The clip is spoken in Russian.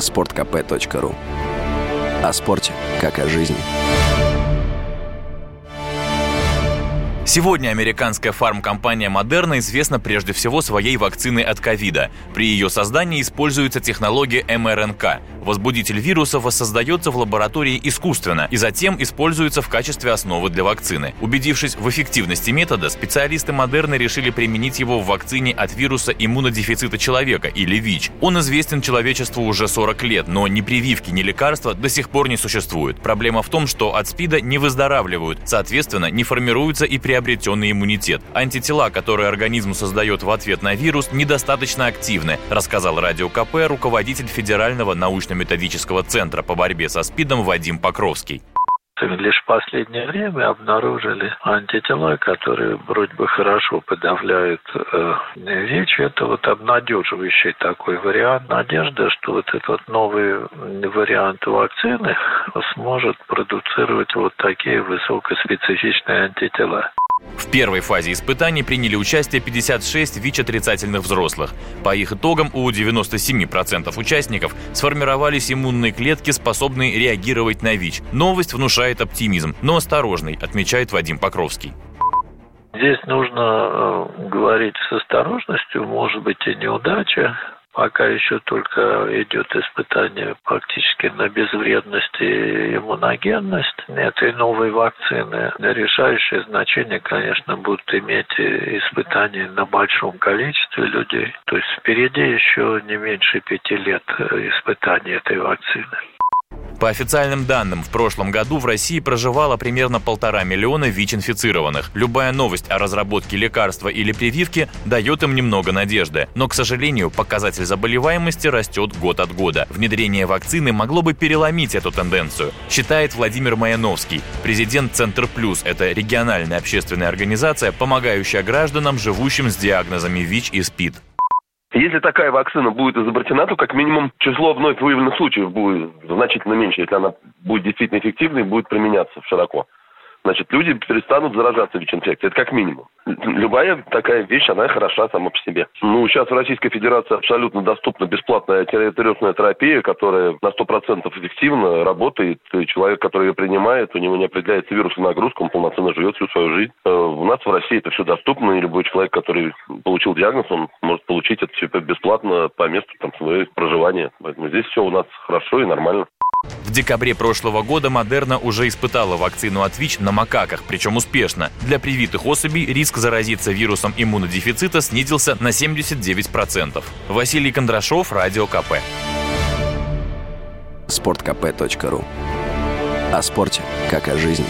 sportkp.ru О спорте, как о жизни. Сегодня американская фармкомпания Moderna известна прежде всего своей вакциной от ковида. При ее создании используется технология МРНК. Возбудитель вируса воссоздается в лаборатории искусственно и затем используется в качестве основы для вакцины. Убедившись в эффективности метода, специалисты Модерны решили применить его в вакцине от вируса иммунодефицита человека или ВИЧ. Он известен человечеству уже 40 лет, но ни прививки, ни лекарства до сих пор не существует. Проблема в том, что от СПИДа не выздоравливают, соответственно, не формируется и приобретенный иммунитет. Антитела, которые организм создает в ответ на вирус, недостаточно активны, рассказал Радио КП руководитель Федерального научного научно-методического центра по борьбе со СПИДом Вадим Покровский. Лишь в последнее время обнаружили антитела, которые вроде бы хорошо подавляют э, ВИЧ. Это вот обнадеживающий такой вариант. Надежда, что вот этот вот новый вариант вакцины сможет продуцировать вот такие высокоспецифичные антитела. В первой фазе испытаний приняли участие 56 ВИЧ-отрицательных взрослых. По их итогам у 97% участников сформировались иммунные клетки, способные реагировать на ВИЧ. Новость внушает оптимизм, но осторожный, отмечает Вадим Покровский. Здесь нужно э, говорить с осторожностью, может быть и неудача, Пока еще только идет испытание фактически на безвредность и иммуногенность этой новой вакцины. Решающее значение, конечно, будут иметь испытания на большом количестве людей. То есть впереди еще не меньше пяти лет испытаний этой вакцины. По официальным данным, в прошлом году в России проживало примерно полтора миллиона ВИЧ-инфицированных. Любая новость о разработке лекарства или прививки дает им немного надежды. Но, к сожалению, показатель заболеваемости растет год от года. Внедрение вакцины могло бы переломить эту тенденцию, считает Владимир Маяновский, президент Центр Плюс. Это региональная общественная организация, помогающая гражданам, живущим с диагнозами ВИЧ и СПИД. Если такая вакцина будет изобретена, то как минимум число вновь выявленных случаев будет значительно меньше, если она будет действительно эффективной и будет применяться широко значит, люди перестанут заражаться ВИЧ-инфекцией. Это как минимум. Любая такая вещь, она хороша сама по себе. Ну, сейчас в Российской Федерации абсолютно доступна бесплатная терапевтная терапия, которая на 100% эффективно работает. И человек, который ее принимает, у него не определяется вирусная нагрузка, он полноценно живет всю свою жизнь. Э, у нас в России это все доступно, и любой человек, который получил диагноз, он может получить это все бесплатно по месту там, своего проживания. Поэтому здесь все у нас хорошо и нормально. В декабре прошлого года Модерна уже испытала вакцину от ВИЧ на макаках, причем успешно. Для привитых особей риск заразиться вирусом иммунодефицита снизился на 79%. Василий Кондрашов, Радио КП. Спорткп.ру О спорте, как о жизни.